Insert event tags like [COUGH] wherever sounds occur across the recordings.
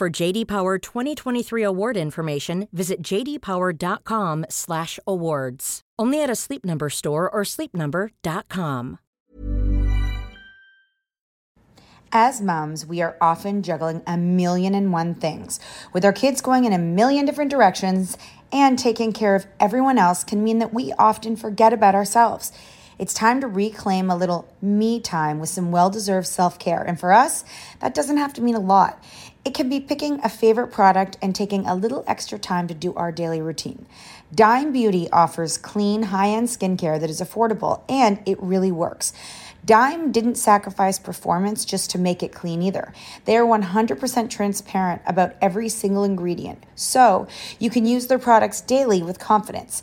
For JD Power 2023 award information, visit jdpower.com/awards. Only at a Sleep Number store or sleepnumber.com. As moms, we are often juggling a million and one things. With our kids going in a million different directions and taking care of everyone else can mean that we often forget about ourselves. It's time to reclaim a little me time with some well deserved self care. And for us, that doesn't have to mean a lot. It can be picking a favorite product and taking a little extra time to do our daily routine. Dime Beauty offers clean, high end skincare that is affordable and it really works. Dime didn't sacrifice performance just to make it clean either. They are 100% transparent about every single ingredient, so you can use their products daily with confidence.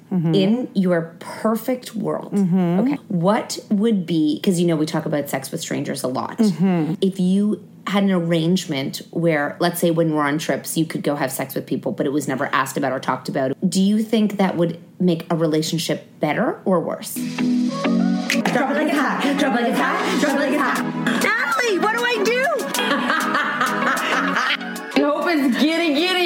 Mm-hmm. in your perfect world mm-hmm. okay what would be because you know we talk about sex with strangers a lot mm-hmm. if you had an arrangement where let's say when we're on trips you could go have sex with people but it was never asked about or talked about do you think that would make a relationship better or worse Drop it like it's hot. Drop it like it's hot. Drop it like it's hot. Natalie, what do I do? [LAUGHS] i hope it's giddy giddy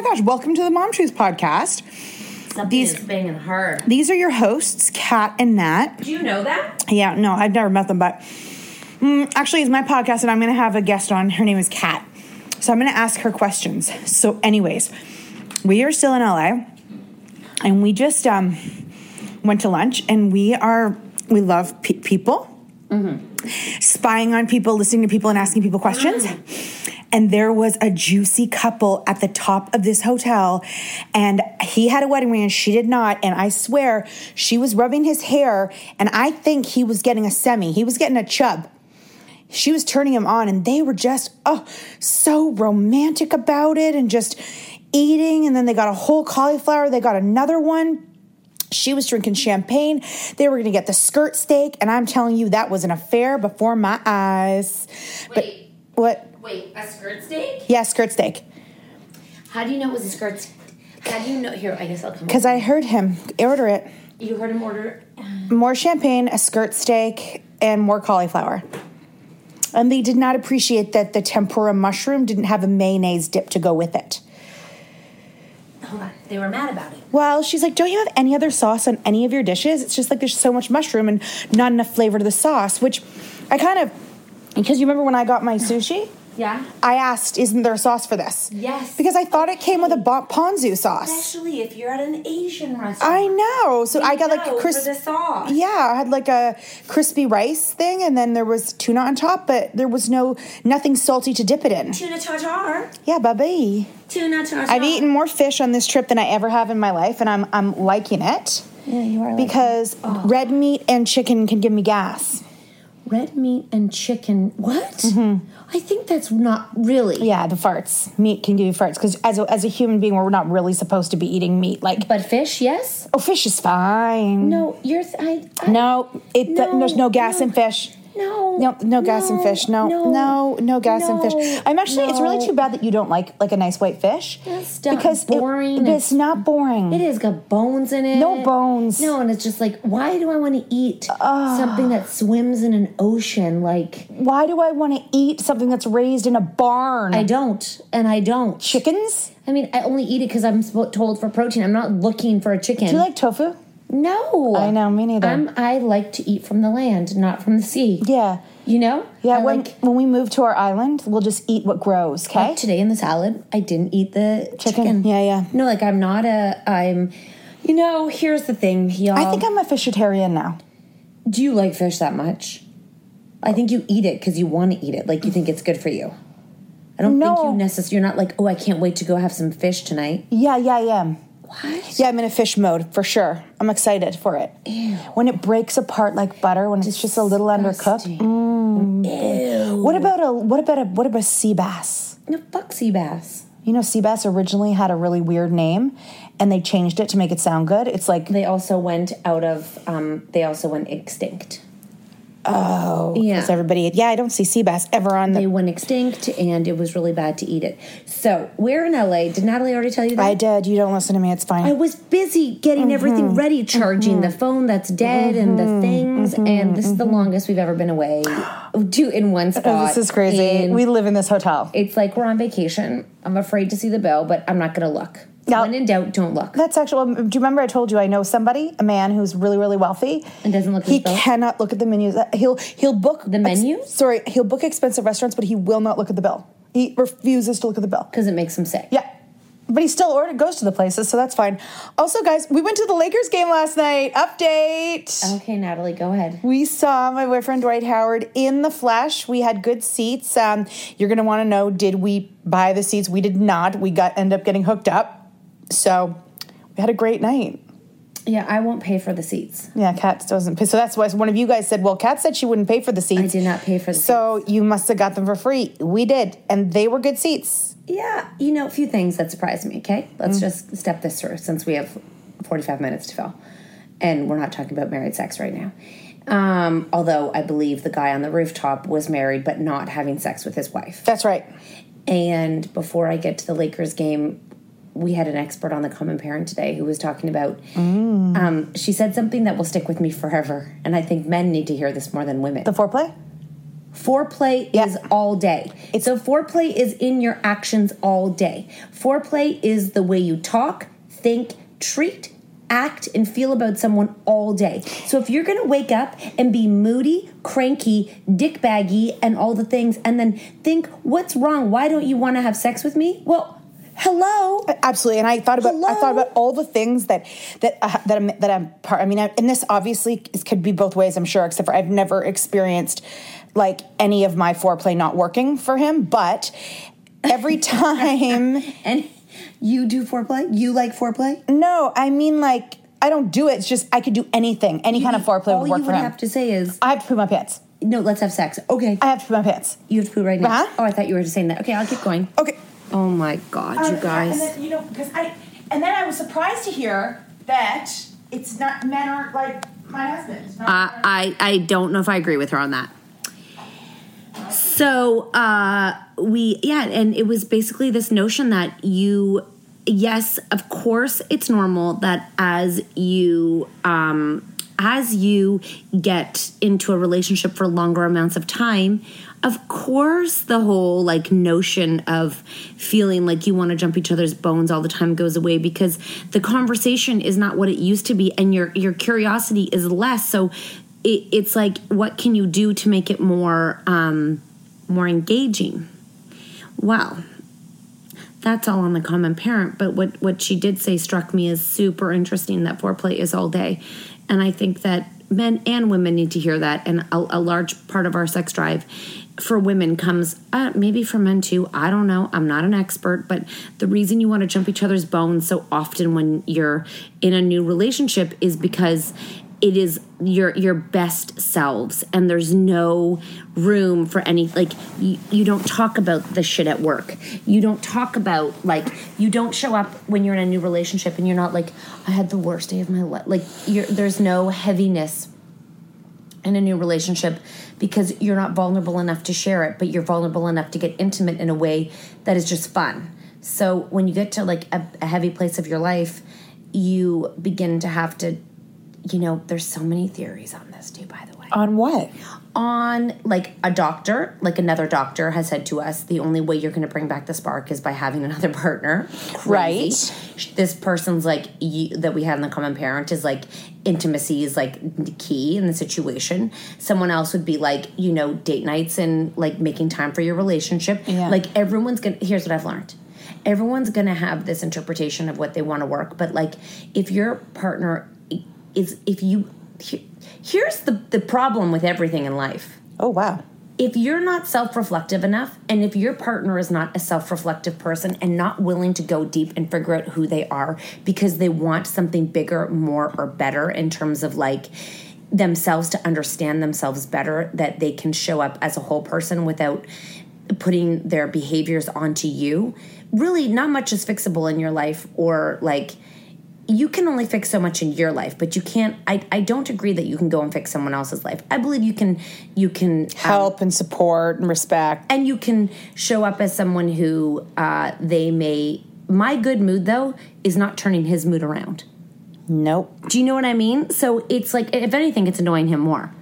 my gosh, welcome to the Mom Truths podcast. Something These- is banging hard. These are your hosts, Kat and Nat. Do you know that? Yeah, no, I've never met them, but mm, actually, it's my podcast, and I'm going to have a guest on. Her name is Kat, so I'm going to ask her questions. So, anyways, we are still in LA, and we just um, went to lunch, and we are we love pe- people, spying on people, listening to people, and asking people questions. And there was a juicy couple at the top of this hotel, and he had a wedding ring and she did not. And I swear she was rubbing his hair, and I think he was getting a semi, he was getting a chub. She was turning him on, and they were just, oh, so romantic about it and just eating. And then they got a whole cauliflower, they got another one. She was drinking champagne. They were going to get the skirt steak, and I'm telling you, that was an affair before my eyes. Wait. But what? Wait, a skirt steak? Yeah, skirt steak. How do you know it was a skirt? st- How do you know? Here, I guess I'll come. Because I heard him order it. you heard him order. More champagne, a skirt steak, and more cauliflower. And they did not appreciate that the tempura mushroom didn't have a mayonnaise dip to go with it. Hold on, they were mad about it. Well, she's like, Don't you have any other sauce on any of your dishes? It's just like there's so much mushroom and not enough flavor to the sauce, which I kind of, because you remember when I got my sushi? Yeah. I asked, Isn't there a sauce for this? Yes. Because I thought it came with a ponzu sauce. Especially if you're at an Asian restaurant. I know. So I got like know, crisp. for the sauce. Yeah, I had like a crispy rice thing, and then there was tuna on top, but there was no nothing salty to dip it in. Tuna tartar. Yeah, baby. Tuna tartar. I've eaten more fish on this trip than I ever have in my life, and I'm I'm liking it Yeah, you are. because oh. red meat and chicken can give me gas. red meat and chicken. What? Mm-hmm. I think that's not really. Yeah, the farts. Meat can give you farts because as a, as a human being, we're not really supposed to be eating meat. Like, But fish, yes. oh, fish is fine. No, you're. Th- I, I, No, it No, there's no gas no. in fish. No. No, no gas no, fish. No, no, no, no, gas in fish. I'm actually. It's really too bad that you don't like like a nice white fish. That's not because boring. but it's, It's- not boring. It has got bones in it. No bones. No, and it's just like, why do I want to eat something that swims in an ocean? Like, Why do I want to eat something that's raised in a barn? I don't, and I don't. Chickens? I mean, I only eat it because I'm told for protein. I'm not looking for a chicken. Do you like tofu? No, I know, me neither. I'm, I like to eat from the land, not from the sea. Yeah. You know? Yeah, I when like when we move to our island, we'll just eat what grows, okay? like today in the salad, I didn't eat the Chicken. chicken. Yeah, yeah. No, like I'm not a. I'm. You know, here's the thing, y'all. I think I'm a vegetarian now. Do you like fish that much? I think you eat it because you want to eat it. Like you think it's good for you. I don't think you necessarily. You're not like, oh, I can't wait to go have some fish tonight. Yeah, yeah, I am. What? Yeah, I'm in a fish mode for sure. I'm excited for it. Ew. When it breaks apart like butter, when it's just a little undercooked. Disgusting. Ew. What about a what about a what about a sea bass? No, fuck sea bass. You know, sea bass originally had a really weird name, and they changed it to make it sound good. It's like They also went out of. Um, they also went extinct. Oh, Yeah. everybody. Yeah, I don't see sea bass ever on The- They went extinct, and it was really bad to eat it. So we're in LA. Did Natalie already tell you that? I did. You don't listen to me. It's fine. I was busy getting Mm-hmm. everything ready, charging the mm-hmm. phone that's dead and the mm-hmm. things, and this is the mm-hmm. longest we've ever been away. Two in one spot. oh, this is crazy. And we live in this hotel. it's like we're on vacation. I'm afraid to see the bill, but I'm not going to look. Now- when in doubt, don't look. That's actually. Do you remember I told you I know somebody, a man who's really, really wealthy, And doesn't look at He cannot look at the menus. Uh, He'll he'll book The menu? sorry, he'll book expensive restaurants, but he will not look at the bill. He refuses to look at the bill. Because it makes him sick. Yeah. But he still ordered goes to the places, so that's fine. Also, guys, we went to the Lakers game last night. Update. Okay, Natalie, go ahead. We saw my boyfriend Dwight Howard in the flesh. We had good seats. Um, you're gonna want to know: Did we buy the seats? We did not. We got end up getting hooked up. So we had a great night. Yeah, I won't pay for the seats. Yeah, Kat doesn't pay. So that's why one of you guys said, "Well, Kat said she wouldn't pay for the seats." I did not pay for the So you must have got them for free. We did, and they were good seats. Yeah, you know, a few things that surprised me, okay? Let's just step this through since we have 45 minutes to fill. And we're not talking about married sex right now. Um, although I believe the guy on the rooftop was married but not having sex with his wife. That's right. And before I get to the Lakers game, we had an expert on the common parent today who was talking about. Um, she said something that will stick with me forever, and I think men need to hear this more than women. The foreplay. Foreplay Yeah. is all day. so foreplay is in your actions all day. Foreplay is the way you talk, think, treat, act and feel about someone all day. So if you're gonna wake up and be moody, cranky, dickbaggy, and all the things, and then think, what's wrong? Why don't you want to have sex with me? Well, hello. Absolutely, and I thought about I thought about all the things that that uh, that I'm that I'm part. I mean, I, and this obviously is, could be both ways. I'm sure, except for I've never experienced like any of my foreplay not working for him. But every [LAUGHS] time, And you do foreplay? You like foreplay? no, I mean like I don't do it. It's just I could do anything, any kind of foreplay All would work you for would him. have to say is, I have to poo my pants. no, let's have sex. Okay. I have to poo my pants. you have to poo right now. Uh-huh. Oh, I thought you were just saying that. Okay, I'll keep going. Okay. Oh my God, you guys. And then, you know, because I, and then I was surprised to hear that it's not men aren't like my husband. Uh, I I don't know if I agree with her on that. So uh, we yeah, and it was basically this notion that you yes, of course, it's normal that as you um, as you get into a relationship for longer amounts of time. Of course, the whole like notion of feeling like you want to jump each other's bones all the time goes away because the conversation is not what it used to be, and your your curiosity is less. So it, it's like, what can you do to make it more um, more engaging? Well, that's all on the common parent. But what what she did say struck me as super interesting. That foreplay is all day, and I think that men and women need to hear that. And a, a large part of our sex drive for women comes uh, maybe for men too. I don't know. I'm not an expert, but the reason you want to jump each other's bones so often when you're in a new relationship is because it is your your best selves and there's no room for any like you, you don't talk about the shit at work you don't talk about like you don't show up when you're in a new relationship and you're not like i had the worst day of my life like there's no heaviness in a new relationship because you're not vulnerable enough to share it, but you're vulnerable enough to get intimate in a way that is just fun. So when you get to like a, a heavy place of your life, you begin to have to, you know, there's so many theories on this too, by the way on what? on like a doctor, like another doctor has said to us, the only way you're going to bring back the spark is by having [LAUGHS] another partner. Crazy. This person's like you, that we had in the common parent is like intimacy is like key in the situation. Someone else would be like you know date nights and like making time for your relationship. Yeah. Like everyone's gonna. Here's what I've learned. Everyone's gonna have this interpretation of what they want to work, but like if your partner is if you he- here's the the problem with everything in life Oh wow. if you're not self-reflective enough and if your partner is not a self-reflective person and not willing to go deep and figure out who they are because they want something bigger more or better in terms of like themselves to understand themselves better that they can show up as a whole person without putting their behaviors onto you really not much is fixable in your life or like you can only fix so much in your life but you can't i, I don't agree that you can go and fix someone else's life i believe you can you can um, Help and support and respect. and you can show up as someone who uh, they may my good mood though is not turning his mood around Nope. do you know what i mean so it's like if anything it's annoying him more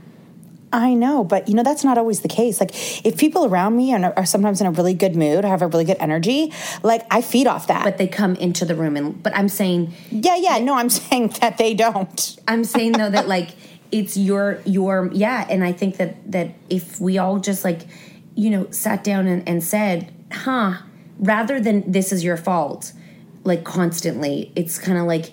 I know, but you know that's not always the case. Like if people around me are, are sometimes in a really good mood, or have a really good energy, like I feed off that. but they come into the room and but i'm saying yeah, yeah. No, I'm [LAUGHS] saying that they don't. I'm saying though that like it's your your yeah, and I think that that if we all just like you know sat down and, and said, huh, rather than this is your fault, like constantly, it's kind of like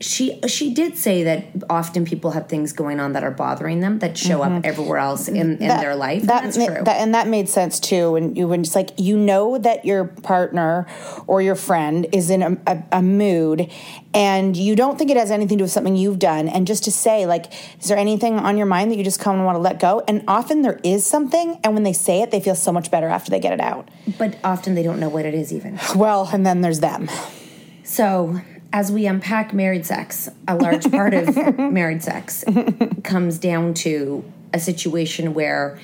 she she did say that often people have things going on that are bothering them that show up mm-hmm. everywhere else in, in That- their life. That, and that's true. that- and that made sense too. When you when it's like you know that your partner or your friend is in a, a, a mood, and you don't think it has anything to do with something you've done, and just to say like, is there anything on your mind that you just come and want to let go? And often there is something, and when they say it, they feel so much better after they get it out. but often they don't know what it is even. Well, and then there's them. So, as we unpack married sex, a large part of [LAUGHS] married sex comes down to a situation where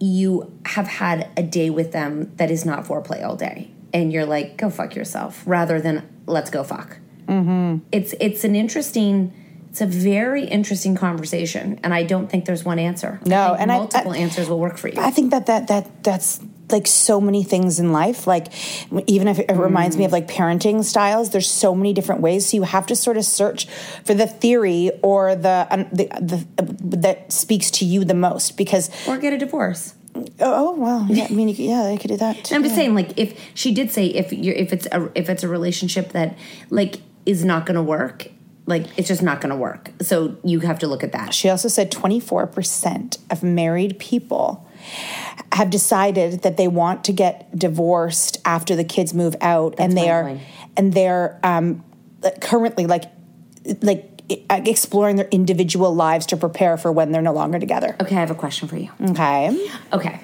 you have had a day with them that is not foreplay all day, and you're like, "Go fuck yourself," rather than "Let's go fuck." Mm-hmm. It's it's an interesting. It's a very interesting conversation, and I don't think there's one answer. No, I and I- multiple I- answers will work for you. I think that that that that's like so many things in life. Like even if it reminds me of like parenting styles, there's so many different ways. So you have to sort of search for the theory or the um, the, the that speaks to you the most because or get a divorce. oh well yeah I mean you could, yeah I could do that. And I'm just saying, like, if she did say if you're if it's a if it's a relationship that like is not going to work, like it's just not going to work. So you have to look at that. She also said 24% of married people have decided that they want to get divorced after the kids move out and they are mind-blowing. and they're um, currently like like uh, exploring their individual lives to prepare for when they're no longer together. Okay, I have a question for you. Okay. Okay,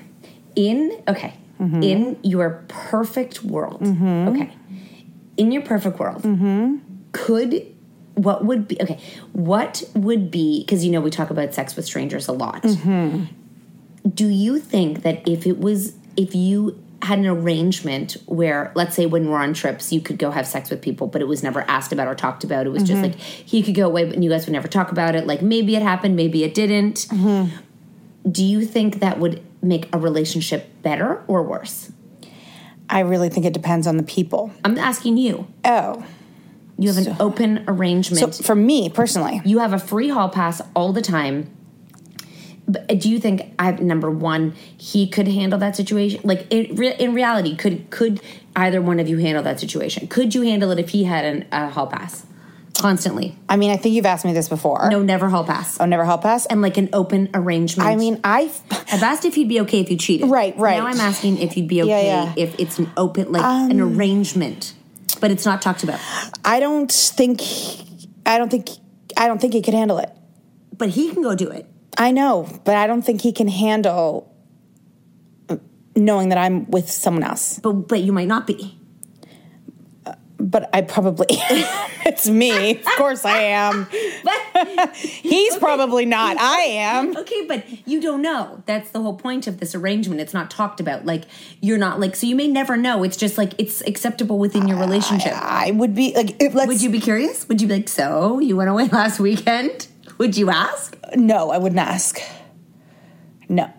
in okay mm-hmm. in your perfect world. Mm-hmm. Okay, in your perfect world, mm-hmm. could what would be okay? What would be because you know we talk about sex with strangers a lot. Do you think that if it was if you had an arrangement where let's say when we're on trips you could go have sex with people but it was never asked about or talked about? It was just mm-hmm. like he could go away but you guys would never talk about it. Like maybe it happened maybe it didn't. Mm-hmm. Do you think that would make a relationship better or worse? I really think it depends on the people. i'm asking you. Oh. you have an open arrangement. So for me personally, you have a free hall pass all the time but do you think I number one he could handle that situation? Like in, re- in reality, could could either one of you handle that situation? Could you handle it if he had an, a hall pass constantly? I mean, I think you've asked me this before. No, never hall pass, Oh, never help us. and like an open arrangement. I mean, I [LAUGHS] I've asked if he'd be okay if you cheated. Right, right. Now I'm asking if you'd be okay Yeah, Um, yeah. if it's an open, like an arrangement, but it's not talked about. I don't think I don't think I don't think he could handle it. But he can go do it. I know, but I don't think he can handle knowing that I'm with someone else. But but you might not be. But I probably [LAUGHS] it's me. Of course I am. [LAUGHS] But [LAUGHS] He's probably not. I am. Okay, but you don't know. That's the whole point of this arrangement. It's not talked about. Like you're not like so you may never know. It's just like it's acceptable within your relationship. I would be like Would you be curious? Would you be like, so you went away last weekend? Would you ask? No, I wouldn't ask. No.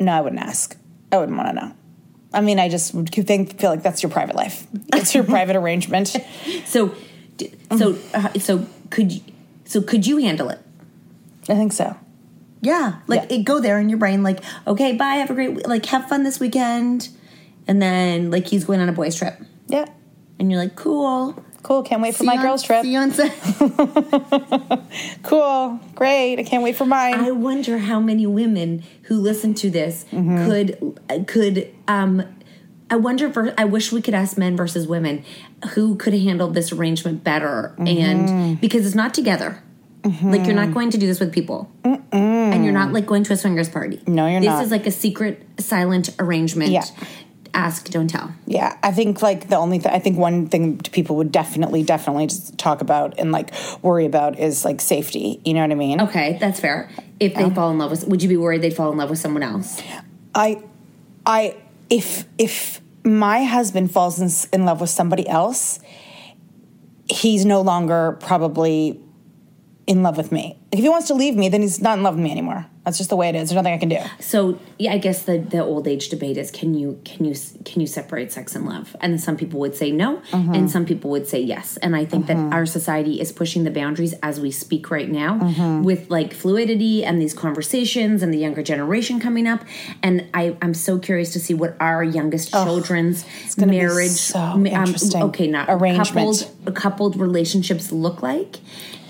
No, I wouldn't ask. I wouldn't want to know. I mean, I just would think feel like that's your private life. It's your [LAUGHS] private arrangement. So, so, uh, so could you? So could you handle it? I think so. Yeah, like Yeah. it go there in your brain. Like, okay, bye. Have a great like. Have fun this weekend, and then like he's going on a boys trip, Yeah. and you're like, cool. Cool. Can't wait for See my on- girls trip. See you on Sun- [LAUGHS] [LAUGHS] Cool. Great. I can't wait for mine. I wonder how many women who listen to this mm-hmm. could could um I wonder if I wish we could ask men versus women who could handle this arrangement better and mm-hmm. because it's not together. Mm-hmm. Like you're not going to do this with people. And you're not like going to a swingers party. No, you're this not. This is like a secret silent arrangement. Yeah. Ask, don't tell. Yeah, I think like the only thing I think one thing people would definitely definitely just talk about and like worry about is like safety. You know what I mean? Okay, that's fair. If they fall in love with would you be worried they'd fall in love with someone else? I, I if if my husband falls in, in love with somebody else, he's no longer probably in love with me. Like if he wants to leave me, then he's not in love with me anymore. That's just the way it is. There's nothing I can do. So yeah, I guess the the old age debate is can you can you can you separate sex and love? And some people would say no, mm-hmm. and some people would say yes. And I think that mm-hmm. our society is pushing the boundaries as we speak right now mm-hmm. with like fluidity and these conversations and the younger generation coming up. And I I'm so curious to see what our youngest children's gonna be marriage so um, interesting. okay, not Arrangement. coupled coupled relationships look like.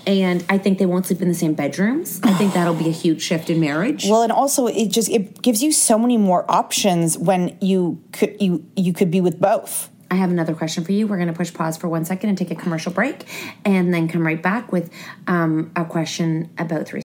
And I think they won't sleep in the same bedrooms. I think that'll be a huge shift in marriage. Well, and also it just it gives you so many more options when you could you you could be with both. I have another question for you. We're going to push pause for one second and take a commercial break, and then come right back with um, a question about three.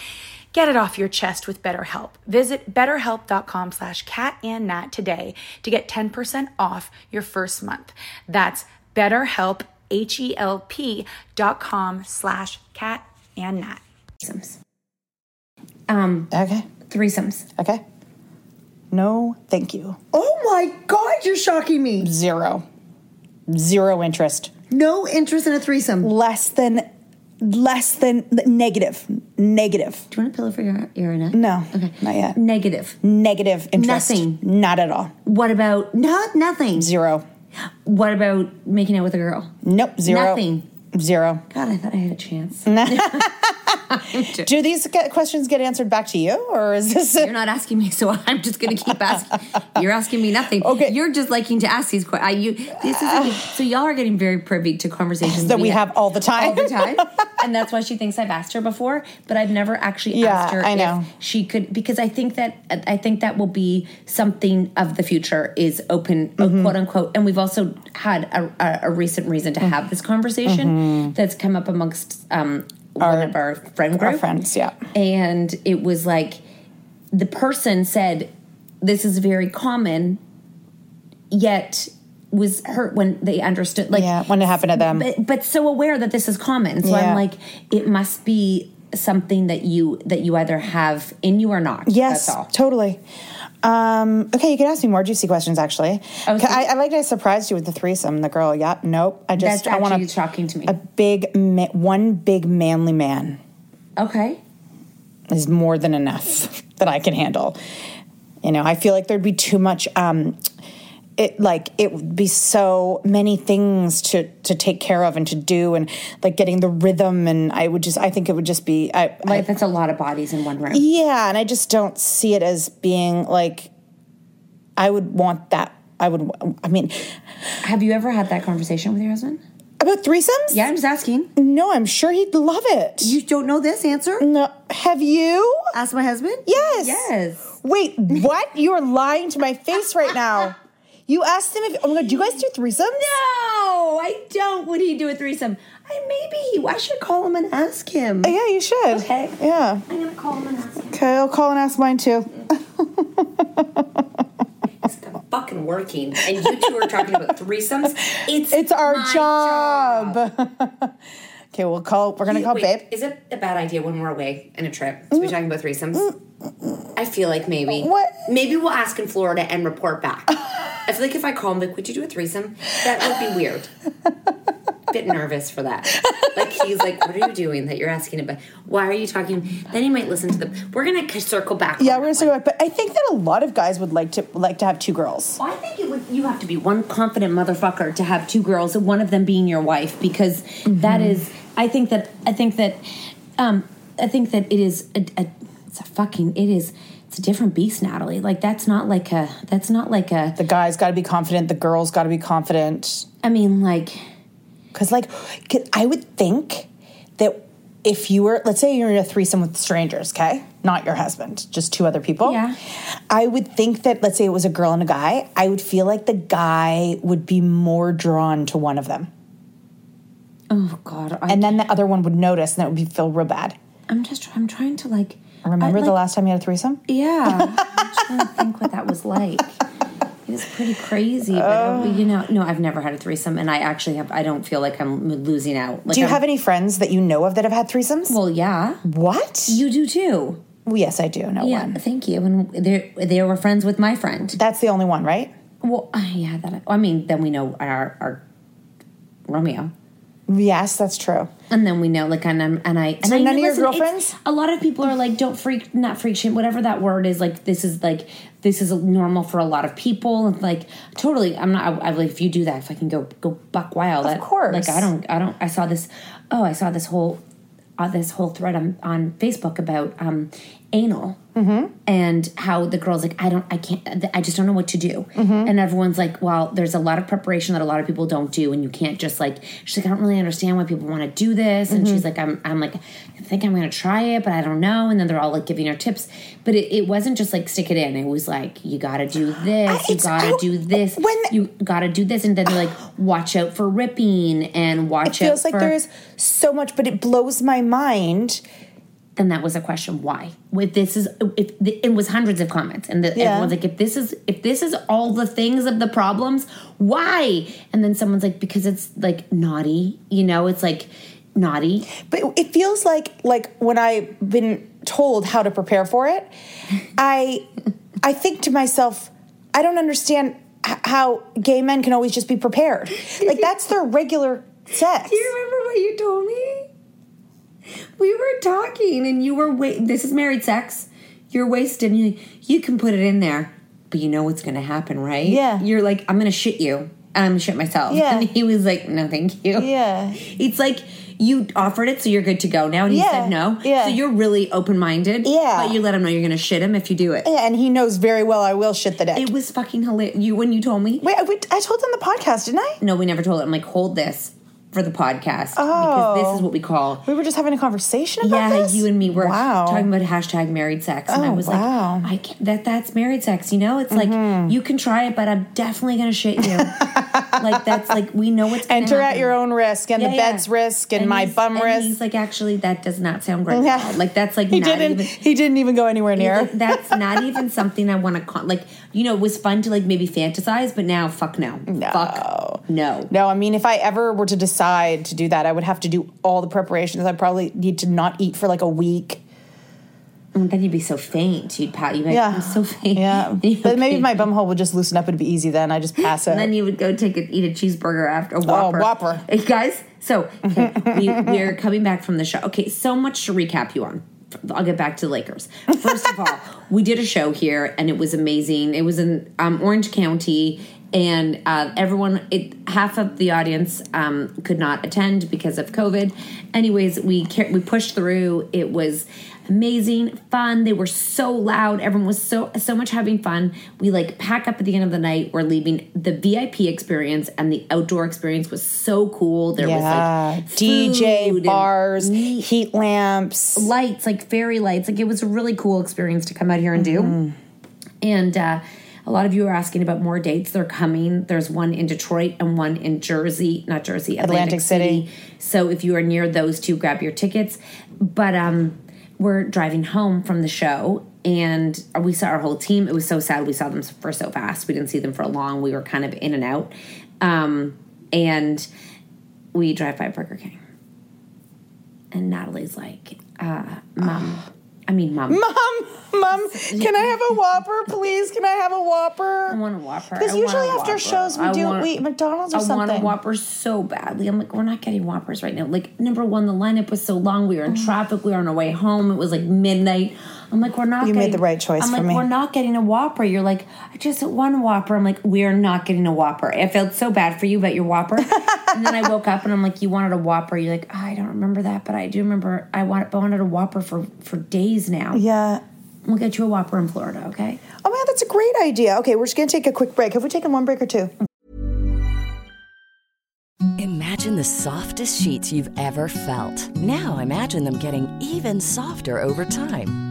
Get it off your chest with BetterHelp. Visit betterhelp.com slash catandnat today to get 10% off your first month. That's betterhelp, H-E-L-P dot com slash cat and nat. Threesomes. Um, Okay. threesomes. Okay. No, thank you. Oh my God, you're shocking me. Zero. Zero interest. No interest in a threesome. Less than, less than negative. Negative. Do you want a pillow for your, your neck? No, Okay. not yet. Negative. Negative interest. Nothing. Not at all. What about Not nothing. Zero. what about making out with a girl? Nope. Zero. Nothing. Zero. God, I thought I had a chance. [LAUGHS] [LAUGHS] [LAUGHS] Do these get, questions get answered back to you, or is this? You're not asking me, so [LAUGHS] I'm just going to keep [LAUGHS] asking. You're asking me nothing. Okay. You're just liking to ask these questions. You this is a, so y'all are getting very privy to conversations That we have all the time. all the time, and that's why she thinks I've asked her before, but I've never actually Yeah, asked her I know. if she could because I think that I think that will be something of the future is open uh, Mm-hmm. quote unquote, and we've also had a, a, a recent reason to have this conversation Mhm. that's come up amongst um, one of our friend group Our friends, yeah. and it was like the person said this is very common yet was hurt when they understood like yeah, when it happened to them. but, but so aware that this is common so Yeah. i'm like it must be something that you that you either have in you or not Yes, totally. Um, okay, you can ask me more juicy questions. Actually, I I, I like I surprised you with the threesome. The girl, yeah, nope. I just I want a, shocking to me. A big, ma- one big manly man okay is more than enough [LAUGHS] that I can handle. You know, I feel like there'd be too much. Um, it like it would be so many things to to take care of and to do, and like getting the rhythm. And I would just, I think it would just be. I, like that's a lot of bodies in one room Yeah, and I just don't see it as being like I would want that. I would I mean have you ever had that conversation with your husband about threesomes? Yeah, I'm just asking. No, I'm sure he'd love it. You don't know this answer? No. Have you? Ask my husband? Yes. Yes. Wait, what? You are lying to my face right now. [LAUGHS] You asked him if oh my god, do you guys do threesomes? No, I don't. Would he do a threesome? I maybe he. I should call him and ask him. Uh, yeah, you should. Okay. Yeah. I'm gonna call him and ask him. Okay, I'll call and ask mine too. It's fucking working, and you two are talking about threesomes. [LAUGHS] It's It's our my job. [LAUGHS] okay, we'll call we're gonna call Wait, babe. Is it a bad idea when we're away in a trip to be mm. talking about threesomes? I feel like maybe. What? Maybe we'll ask in Florida and report back. [LAUGHS] I feel like if I call him, like, would you do a threesome? That would be weird. Bit nervous for that. Like he's like, what are you doing that you're asking about? Why are you talking? Then he might listen to the. We're gonna circle back. Yeah, we're gonna circle back, but I think that a lot of guys would like to like to have two girls. Well, I think it would, you have to be one confident motherfucker to have two girls, and one of them being your wife, because that is. I think that. I think that. Um, I think that it is. A, a, it's a fucking. It is. It's a different beast, Natalie. Like that's not like a. That's not like a. The guy's got to be confident. The girl's got to be confident. I mean, like, because like 'cause I would think that if you were, let's say you're in a threesome with strangers, okay, not your husband, just two other people. Yeah. I would think that let's say it was a girl and a guy. I would feel like the guy would be more drawn to one of them, oh god. I, and then the other one would notice, and that would be feel real bad. I'm just. I'm trying to like. Remember I, the last time you had a threesome? Yeah. [LAUGHS] I'm trying to think what that was like. It was pretty crazy, but uh, you know, no, I've never had a threesome, and I actually have. I don't feel like I'm losing out. Like Do you I'm- have any friends that you know of that have had threesomes? Well, yeah. What? You do too. Well, yes, I do know yeah, one. thank you. And they they were friends with my friend. That's the only one, right? Well, [SIGHS] yeah, that. I mean, then we know our our Romeo, Yes, that's true. and then we know like and I'm, and I and So I none of your listen, girlfriends? A lot of people are like, don't freak, not freak shame, whatever that word is. Like this is like this is normal for a lot of people. And like totally, I'm not. I, I like if you do that, if I can go go buck wild, Of that, course. Like I don't, I don't. I saw this. Oh, I saw this whole uh, this whole thread on, on Facebook about um, anal Mm-hmm. and how the girl's like, I don't, I can't, I just don't know what to do. Mm-hmm. And everyone's like, well, there's a lot of preparation that a lot of people don't do, and you can't just like. She's like, I don't really understand why people want to do this, and Mm-hmm. she's like, I'm, I'm like, I think I'm gonna try it, but I don't know. And then they're all like giving her tips, but it, it wasn't just like stick it in. It was like, you got to do this, you I- to do this, when- you got to do this, and then they're like, watch out for ripping and watch out. It feels out like there is so much, but it blows my mind. Then that was a question why if this is if it was hundreds of comments and the, Yeah. everyone's like if this is if this is all the things of the problems why and then someone's like because it's like naughty you know it's like naughty But it feels like like when I've been told how to prepare for it, [LAUGHS] I I think to myself, I don't understand how gay men can always just be prepared. Like that's their regular sex. [LAUGHS] do you remember what you told me we were talking and you were wait this is married sex you're wasted you you can put it in there but you know what's gonna happen right Yeah. you're like i'm gonna shit you and I'm gonna shit myself. Yeah. And he was like, no, thank you. Yeah. It's like you offered it, so you're good to go now. And he Yeah. said no. Yeah. So you're really open minded. Yeah. But you let him know you're gonna shit him if you do it. Yeah, and he knows very well I will shit the deck. It was fucking hilarious. You when you told me. Wait, I, I told on the podcast, didn't I? No, we never told it. I'm like, hold this for the podcast Oh. because this is what we call. We were just having a conversation about Yeah, this? you and me were Wow. talking about hashtag married sex, and I Oh, was wow. like, I can't, that that's married sex. You know, it's like Mm-hmm. you can try it, but I'm definitely gonna shit you. [LAUGHS] like that's like we know what's Enter at your own risk and Yeah, the yeah. bed's risk and, my he's- bum and risk. He's like, actually, that does not sound great. Yeah. Like that's like he not didn't. even. he didn't even go anywhere near. Like, that's not even something I want to con- like. You know, it was fun to like maybe fantasize, but now, fuck no, fuck no. No, I mean, if I ever were to decide to do that, I would have to do all the preparations. I'd probably need to not eat for like a week. And then you'd be so faint. You'd pat. You'd be like, Yeah. I'm so faint. Yeah, [LAUGHS] but maybe my bum hole would just loosen up. It'd be easy then. I just pass out. And then you would go take a, eat a cheeseburger after a Whopper. Oh, Whopper. Hey, guys, so okay, we, we're coming back from the show. Okay, so much to recap you on. I'll get back to the Lakers. First of all, [LAUGHS] we did a show here and it was amazing. It was in um, Orange County, and uh, everyone, it, half of the audience um, could not attend because of COVID. Anyways, we we pushed through. It was amazing, fun. They were so loud. Everyone was so so much having fun. We like pack up at the end of the night. We're leaving. The VIP experience and the outdoor experience was so cool. There yeah, was like DJ bars, heat lamps. lights, like fairy lights. Like it was a really cool experience to come out here and do. Mm-hmm. And uh, a lot of you are asking about more dates. They're coming. There's one in Detroit and one in Jersey, not Jersey, Atlantic, Atlantic City. City. So if you are near those two, grab your tickets. But um, we're driving home from the show and we saw our whole team. It was so sad. We saw them for so fast. We didn't see them for long. We were kind of in and out. Um, and we drive by Burger King. And Natalie's like, uh, Mom, I mean, Mom. Mom, mom, can I have a Whopper, please? Can I have a Whopper? I want a Whopper. Because I usually after Whopper. shows we I do want- we eat McDonald's or something. I want a Whopper so badly. I'm like, we're not getting Whoppers right now. Like, number one, the lineup was so long. We were in mm. traffic. We were on our way home. It was like midnight. I'm like, we're not. You made the right choice I'm for like, me. we're not getting a Whopper. You're like, I just want one Whopper. I'm like, we're not getting a Whopper. I felt so bad for you about your Whopper. [LAUGHS] and then I woke up and I'm like, you wanted a Whopper. You're like, oh, I don't remember that, but I do remember I want, I wanted a Whopper for for days now. Yeah. We'll get you a Whopper in Florida, okay? Oh man, that's a great idea. Okay, we're just gonna take a quick break. Have we taken one break or two? Imagine the softest sheets you've ever felt. Now imagine them getting even softer over time.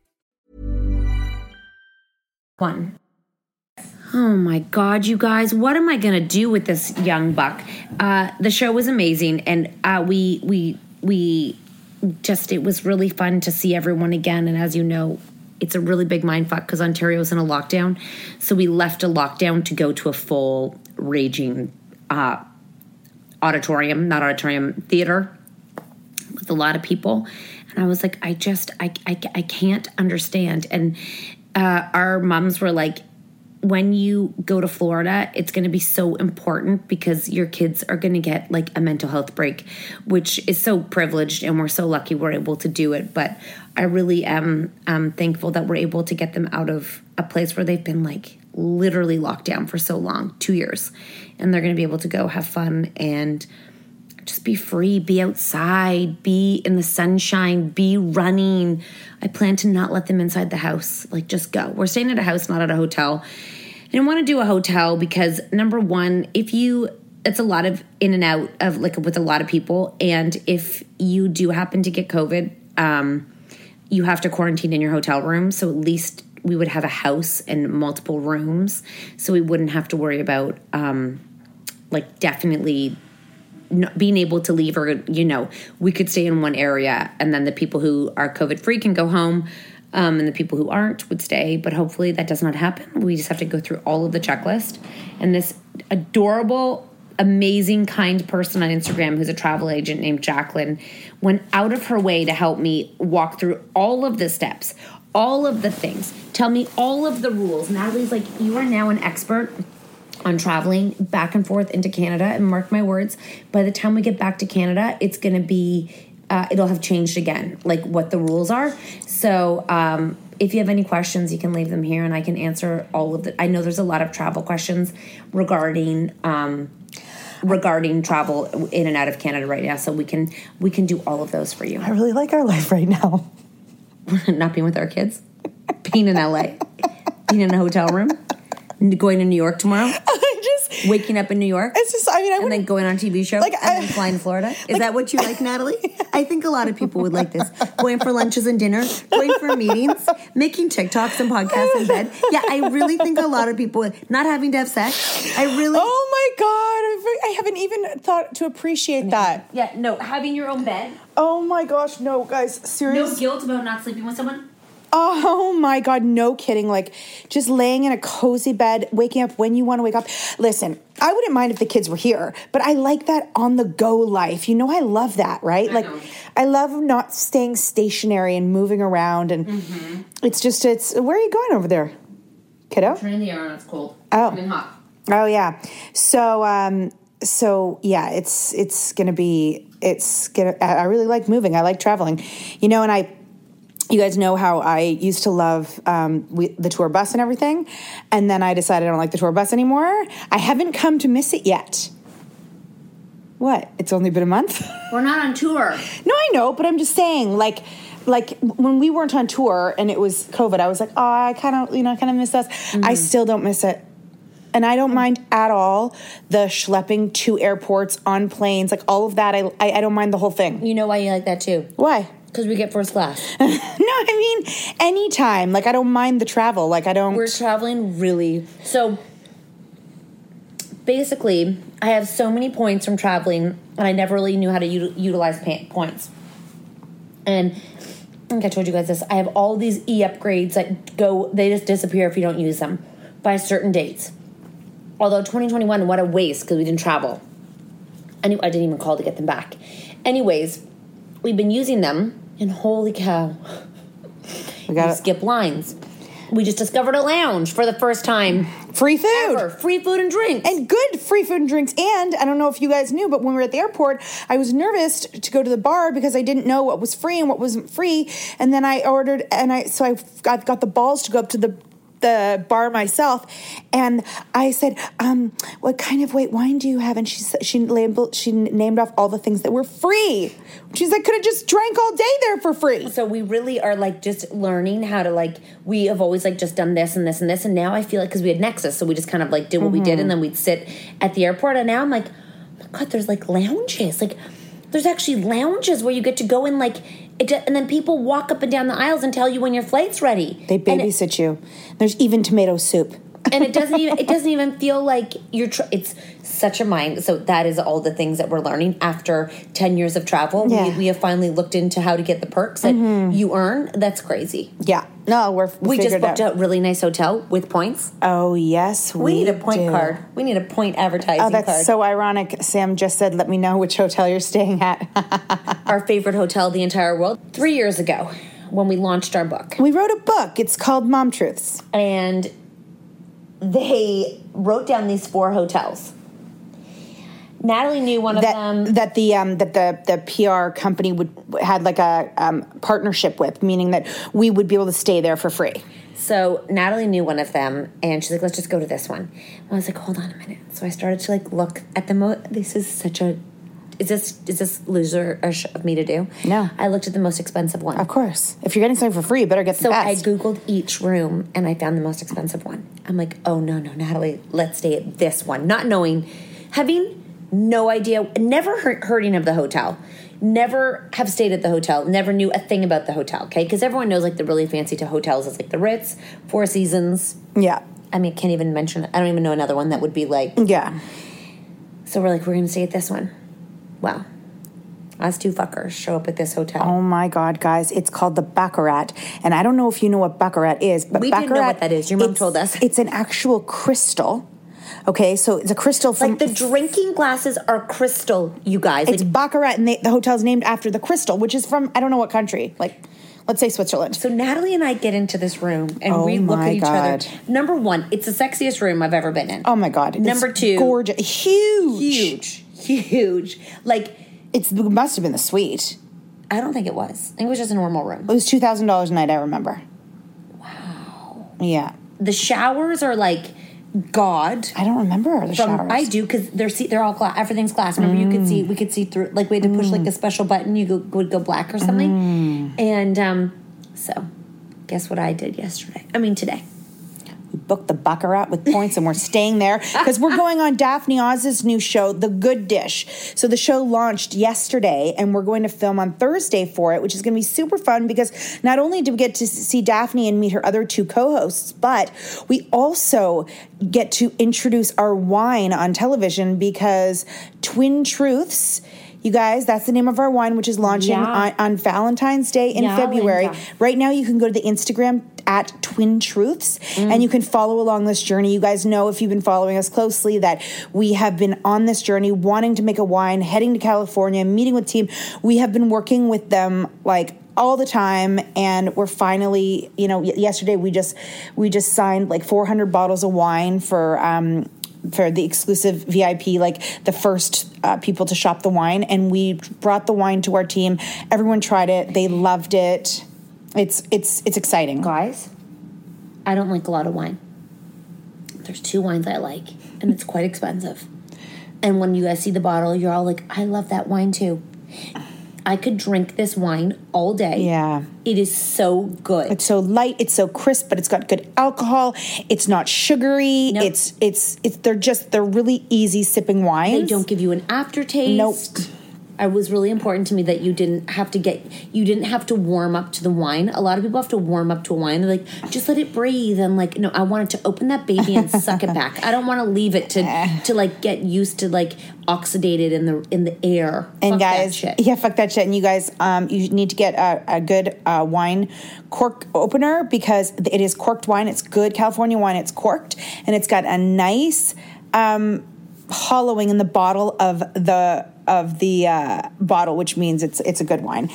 One. Oh my God, you guys! What am I gonna do with this young buck? Uh, the show was amazing, and uh, we we we just it was really fun to see everyone again. And as you know, it's a really big mind fuck because Ontario's in a lockdown, so we left a lockdown to go to a full raging uh, auditorium, not auditorium, theater with a lot of people. And I was like, I just, I, I, I can't understand. And uh, our moms were like, when you go to Florida, it's going to be so important because your kids are going to get like a mental health break, which is so privileged and we're so lucky we're able to do it. But I really am um, thankful that we're able to get them out of a place where they've been like literally locked down for so long two years. And they're going to be able to go have fun and just be free, be outside, be in the sunshine, be running. I plan to not let them inside the house. Like, just go. We're staying at a house, not at a hotel. I didn't want to do a hotel because, number one, if you, it's a lot of in and out of like with a lot of people. And if you do happen to get COVID, um, you have to quarantine in your hotel room. So at least we would have a house and multiple rooms. So we wouldn't have to worry about, um, like, definitely being able to leave or you know we could stay in one area and then the people who are covid free can go home um, and the people who aren't would stay. But hopefully that does not happen. We just have to go through all of the checklist. And this adorable amazing kind person on instagram who's a travel agent named jacqueline went out of her way to help me walk through all of the steps all of the things. Tell me all of the rules. Natalie's like you are now an expert on traveling back and forth into Canada. And mark my words, by the time we get back to Canada, it's going to be, uh, it'll have changed again, like what the rules are. So, um, if you have any questions, you can leave them here and I can answer all of the. I know there's a lot of travel questions regarding. Um, regarding travel in and out of Canada right now so we can we can do all of those for you. I really like our life right now. [LAUGHS] Not being with our kids, being in LA, being in a hotel room, going to New York tomorrow. Waking up in New York. It's just, I mean, I and then going on a TV show, Like, and I- then flying to Florida. Is that what you like, [LAUGHS] Natalie? I think a lot of people would like this. Going for lunches and dinner, going for meetings, making TikToks and podcasts in bed. Yeah, I really think a lot of people would not having to have sex. I really. Oh my god, I haven't even thought to appreciate that. Yeah, no, having your own bed. Oh my gosh, no, guys, seriously. No guilt about not sleeping with someone. Oh my God, no kidding. Like just laying in a cozy bed, waking up when you want to wake up. Listen, I wouldn't mind if the kids were here, but I like that on the go life. You know, I love that, right? like, I love not staying stationary and moving around. And Mm-hmm. it's just, it's, where are you going over there, kiddo? Turning the air on, it's cold. Oh. I hot. Oh yeah. So um so yeah, it's it's gonna be it's gonna I really like moving. I like traveling. You know, and I you guys know how I used to love um, we, the tour bus and everything, and then I decided I don't like the tour bus anymore. I haven't come to miss it yet. What? It's only been a month. [LAUGHS] We're not on tour. No, I know, but I'm just saying, like, like when we weren't on tour and it was COVID, I was like, oh, I kind of, you know, I kind of miss us. I still don't miss it. And I don't mind at all the schlepping to airports on planes, like all of that. I, I, I don't mind the whole thing. You know why you like that too? Why? Because we get first class. [LAUGHS] no, I mean anytime. Like I don't mind the travel. Like I don't. We're traveling really. So basically, I have so many points from traveling, and I never really knew how to util- utilize pa- points. And I think I told you guys this. I have all these e upgrades that go, they just disappear if you don't use them by certain dates. Although 2021, what a waste because we didn't travel. Anyway, I didn't even call to get them back. Anyways, we've been using them, and holy cow, we got we skip lines. We just discovered a lounge for the first time. Free food. Ever. Free food and drinks. And good free food and drinks. And I don't know if you guys knew, but when we were at the airport, I was nervous to go to the bar because I didn't know what was free and what wasn't free. And then I ordered, and I so I got, got the balls to go up to the the bar myself, and I said, um, "What kind of white wine do you have?" And she she labeled she named off all the things that were free. She's like, "Could have just drank all day there for free." So we really are like just learning how to like we have always like just done this and this and this and now I feel like because we had Nexus so we just kind of like did what we did Mhm. and then we'd sit at the airport and now I'm like oh my god there's like lounges like there's actually lounges where you get to go in like it, ju- and then people walk up and down the aisles and tell you when your flight's ready They babysit you. There's even tomato soup. [LAUGHS] and it doesn't even it doesn't even feel like you're tr- it's such a mind so that is all the things that we're learning after 10 years of travel Yeah. we, we have finally looked into how to get the perks that Mhm. you earn that's crazy Yeah. No, we're we just booked out. a really nice hotel with points Oh yes, we, need a point do. card we need a point advertising Oh, that's card so ironic. Sam just said, "Let me know which hotel you're staying at." [LAUGHS] our favorite hotel the entire world three years ago when we launched our book we wrote a book. It's called Mom Truths. and they wrote down these four hotels. Natalie knew one of that them. that the um, that the the PR company would had like a um, partnership with, meaning that we would be able to stay there for free. So Natalie knew one of them, and she's like, "Let's just go to this one." And I was like, "Hold on a minute." So I started to like look at the mo. This is such a. Is this is this loser of me to do? No. I looked at the most expensive one. Of course, if you're getting something for free, you better get the So I googled each room and I found the most expensive one. I'm like, oh no, no, Natalie, let's stay at this one. Not knowing, having no idea, never heard, of the hotel, never have stayed at the hotel, never knew a thing about the hotel. Okay, because everyone knows like the really fancy to hotels is like the Ritz, Four Seasons. yeah, I mean, I can't even mention. I don't even know another one that would be like. yeah. So we're like, we're gonna stay at this one. Well, us two fuckers show up at this hotel. Oh my God, guys! It's called the Baccarat, and I don't know if you know what Baccarat is, but We Baccarat, didn't know what that is. Your mom told us. It's an actual crystal. Okay, so it's a crystal from Like the drinking glasses are crystal, you guys. It's Like, Baccarat, and they, the hotel's named after the crystal, which is from I don't know what country. Like, let's say Switzerland. So Natalie and I get into this room and Oh we look at each God. other. Number one, it's the sexiest room I've ever been in. Oh my God! it's Number two, gorgeous, huge, huge, huge. Like it's it must have been the suite. I don't think it was. I think it was just a normal room. It was two thousand dollars a night. I remember. Wow. Yeah, The showers are like God. I don't remember the From showers. I do because they're see, they're all glass. Everything's glass. Remember, you could see we could see through. Like we had to push Mm. like a special button. You go, would go black or something. And um, so, guess what I did yesterday? I mean today. We booked the Baccarat with points and we're staying there because we're going on Daphne Oz's new show, The Good Dish. So the show launched yesterday and we're going to film on Thursday for it, which is going to be super fun because not only do we get to see Daphne and meet her other two co hosts, but we also get to introduce our wine on television because Twin Truths. You guys, that's the name of our wine, which is launching Yeah. on, on Valentine's Day in Yeah, February. Linda. Right now, you can go to the Instagram at Twin Truths and you can follow along this journey. You guys know if you've been following us closely that we have been on this journey wanting to make a wine, heading to California, meeting with team. We have been working with them like all the time and we're finally you know yesterday we just we just signed like 400 bottles of wine for um for the exclusive VIP, like the first uh, people to shop the wine, and we brought the wine to our team. Everyone tried it; they loved it. It's it's it's exciting, guys. I don't like a lot of wine. There's two wines I like, and it's quite expensive. And when you guys see the bottle, you're all like, I love that wine too. I could drink this wine all day. Yeah. It is so good. It's so light. It's so crisp, but it's got good alcohol. It's not sugary. Nope. It's it's it's they're just they're really easy sipping wines. They don't give you an aftertaste. Nope. It was really important to me that you didn't have to get you didn't have to warm up to the wine. A lot of people have to warm up to a wine. They're like, just let it breathe. And like, no, I want it to open that baby and suck it back. I don't want to leave it to [LAUGHS] to like get used to like oxidated in the in the air. And Fuck that guys, shit. yeah, fuck that shit. And you guys, um, you need to get a, a good uh, wine cork opener because it is corked wine. It's good California wine. It's corked and it's got a nice um, hollowing in the bottle of the of the uh, bottle, which means it's it's a good wine.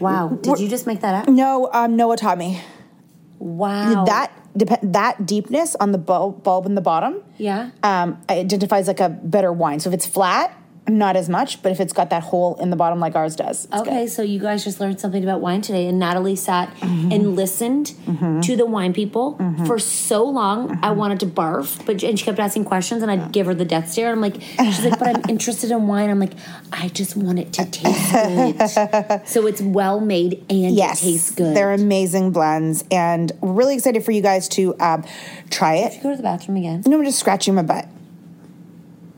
Wow. Did you just make that up? No, um, Noah taught me. Wow. That dep- that deepness on the bulb, bulb in the bottom Yeah. um, identifies like a better wine. So if it's flat, not as much, but if it's got that hole in the bottom like ours does, Okay, so you guys just learned something about wine today, and Natalie sat Mm-hmm. and listened to the wine people for so long. I Mm-hmm. wanted to barf, but and she kept asking questions, and I'd give her the death stare. I'm like, she's like, but I'm [LAUGHS] interested in wine. I'm like, I just want it to taste good. so it's well made and yes, it tastes good. They're amazing blends, and we're really excited for you guys to um, try it. You Go to the bathroom again. No, I'm just scratching my butt.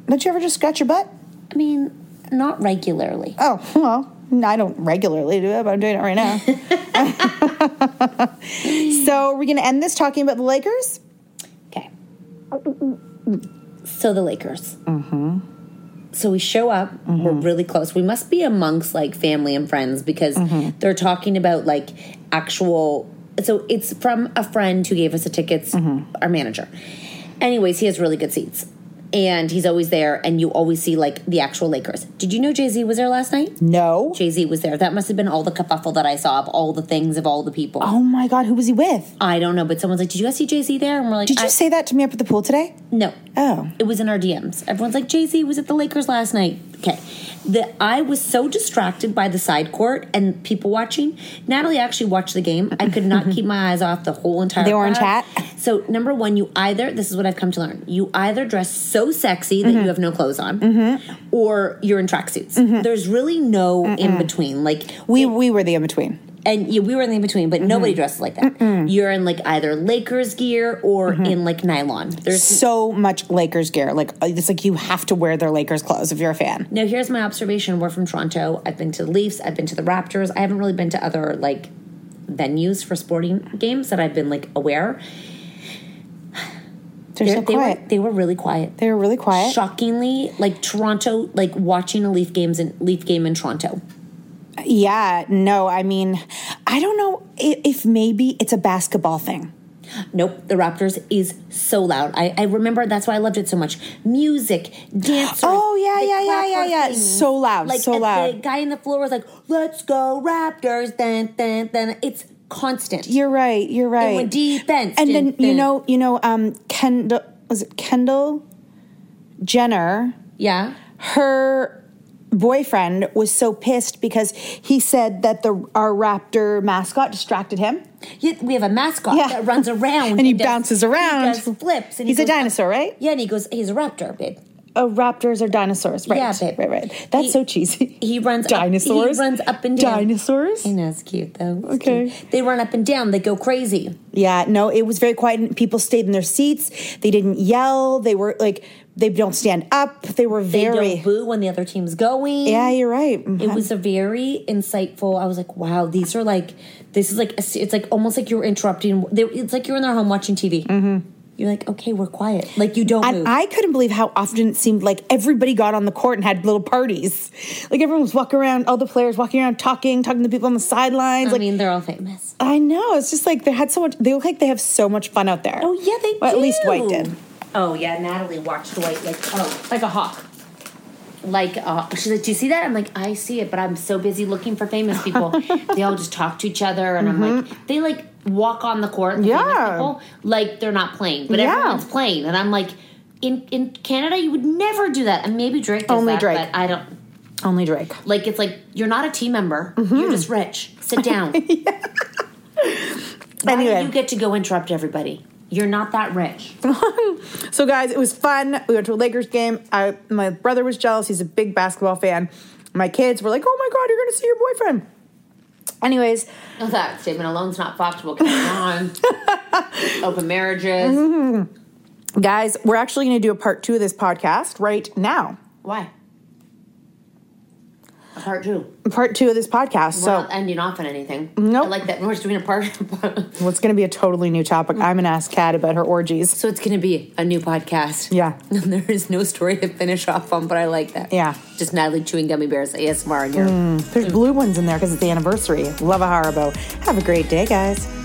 Don't you ever just scratch your butt? I mean, not regularly. Oh well, I don't regularly do it, but I'm doing it right now. [LAUGHS] so we're gonna end this talking about the Lakers. Okay. So the Lakers. Mm-hmm. So we show up. We're mm-hmm. really close. We must be amongst like family and friends because mm-hmm. they're talking about like actual. So it's from a friend who gave us the tickets. Mm-hmm. Our manager. Anyways, he has really good seats. And he's always there, and you always see like the actual Lakers. Did you know Jay Z was there last night? No. Jay Z was there. That must have been all the kerfuffle that I saw of all the things of all the people. Oh my God, who was he with? I don't know, but someone's like, "Did you guys see Jay Z there?" And we're like, Did you say that to me up at the pool today? No. Oh. It was in our DMs. Everyone's like, Jay Z was at the Lakers last night. Okay. The, I was so distracted by the side court and people watching. Natalie actually watched the game. I could not keep my eyes off the whole entire were in crowd. So, number one, you either, this is what I've come to learn, you either dress so sexy that you mm-hmm. have no clothes on, mm-hmm. or you're in tracksuits. Mm-hmm. There's really no in between. Like, We we were the in between. And yeah, we were in the in between, but nobody mm-hmm. dresses like that. You're in like either Lakers gear or mm-hmm. in like nylon. There's so much Lakers gear. Like uh, it's like you have to wear their Lakers clothes if you're a fan. Now, here's my observation. We're from Toronto. I've been to the Leafs. I've been to the Raptors. I haven't really been to other like venues for sporting games that I've been like aware. They're so they quiet. Were, they were really quiet. They were really quiet. Shockingly, like Toronto, like watching a Leaf games in Leaf game in Toronto. Yeah, no, I mean, I don't know if, if maybe it's a basketball thing. Nope, the Raptors is so loud. I, I remember that's why I loved it so much. Music, dancers. Oh, yeah, yeah, yeah, yeah, yeah. things. So loud, like, so loud. The guy in the floor was like, "Let's go Raptors!" Then, then, then. It's constant. You're right. You're right. And when defense, and then you know, you know, um, Kendall was it Kendall Jenner? Yeah. Her boyfriend was so pissed because he said that the our Raptor mascot distracted him. Yeah, we have a mascot Yeah. that runs [LAUGHS] around And he does- bounces around. He does flips. And He's he a up- dinosaur, right? Yeah, and he goes. He's a raptor, babe. Oh, raptors are dinosaurs, right? Yeah, babe. right, right. That's He- so cheesy. He runs Dinosaurs? Up, he runs up and down. Dinosaurs? I know it's cute though. It's Okay. cute. They run up and down. They go crazy. Yeah, no, it was very quiet. and People stayed in their seats. They didn't yell. They were like, they don't stand up. They were They very. don't boo when the other team's going. Yeah, you're right. It was a very insightful. I was like, wow, these are like, this is like, a, it's like almost like you're interrupting. They, it's like you're in their home watching TV. Mm-hmm. You're like, okay, we're quiet. Like you don't. And I couldn't believe how often it seemed like everybody got on the court and had little parties. Like everyone was walking around, all the players walking around, talking, talking to people on the sidelines. I like, mean, they're all famous. I know. It's just like they had so much. They look like they have so much fun out there. Oh yeah, they Well, do. at least White did. Oh yeah, Natalie watched White like oh like a hawk. Like uh, she's like, do you see that? I'm like, I see it, but I'm so busy looking for famous people. [LAUGHS] they all just talk to each other, and I'm like, they like walk on the court. The Mm-hmm. Yeah. people, like they're not playing, but Yeah. everyone's playing, and I'm like, in in Canada, you would never do that, and maybe Drake does Only that, Drake. but I don't. Only Drake. Like it's like you're not a team member. Mm-hmm. You're just rich. Sit down. [LAUGHS] Why Anyway. do you get to go interrupt everybody? You're not that rich. [LAUGHS] So, guys, it was fun. We went to a Lakers game. I, my brother was jealous. He's a big basketball fan. My kids were like, "Oh my god, you're going to see your boyfriend." Anyways, Well, that statement alone's not factual. Come on. [LAUGHS] Open marriages. Mm-hmm. guys, we're actually going to do a part two of this podcast right now. Why? Part two. Part two of this podcast. We're so, not ending off on anything. Nope. I like that. We're just doing a part. well, it's going to be a totally new topic. I'm going to ask Kat about her orgies. so it's going to be a new podcast. Yeah. [LAUGHS] there is no story to finish off on, but I like that. Yeah. Just Natalie chewing gummy bears ASMR in here. Mm, there's blue ones in there because it's the anniversary. Love a Haribo. Have a great day, guys.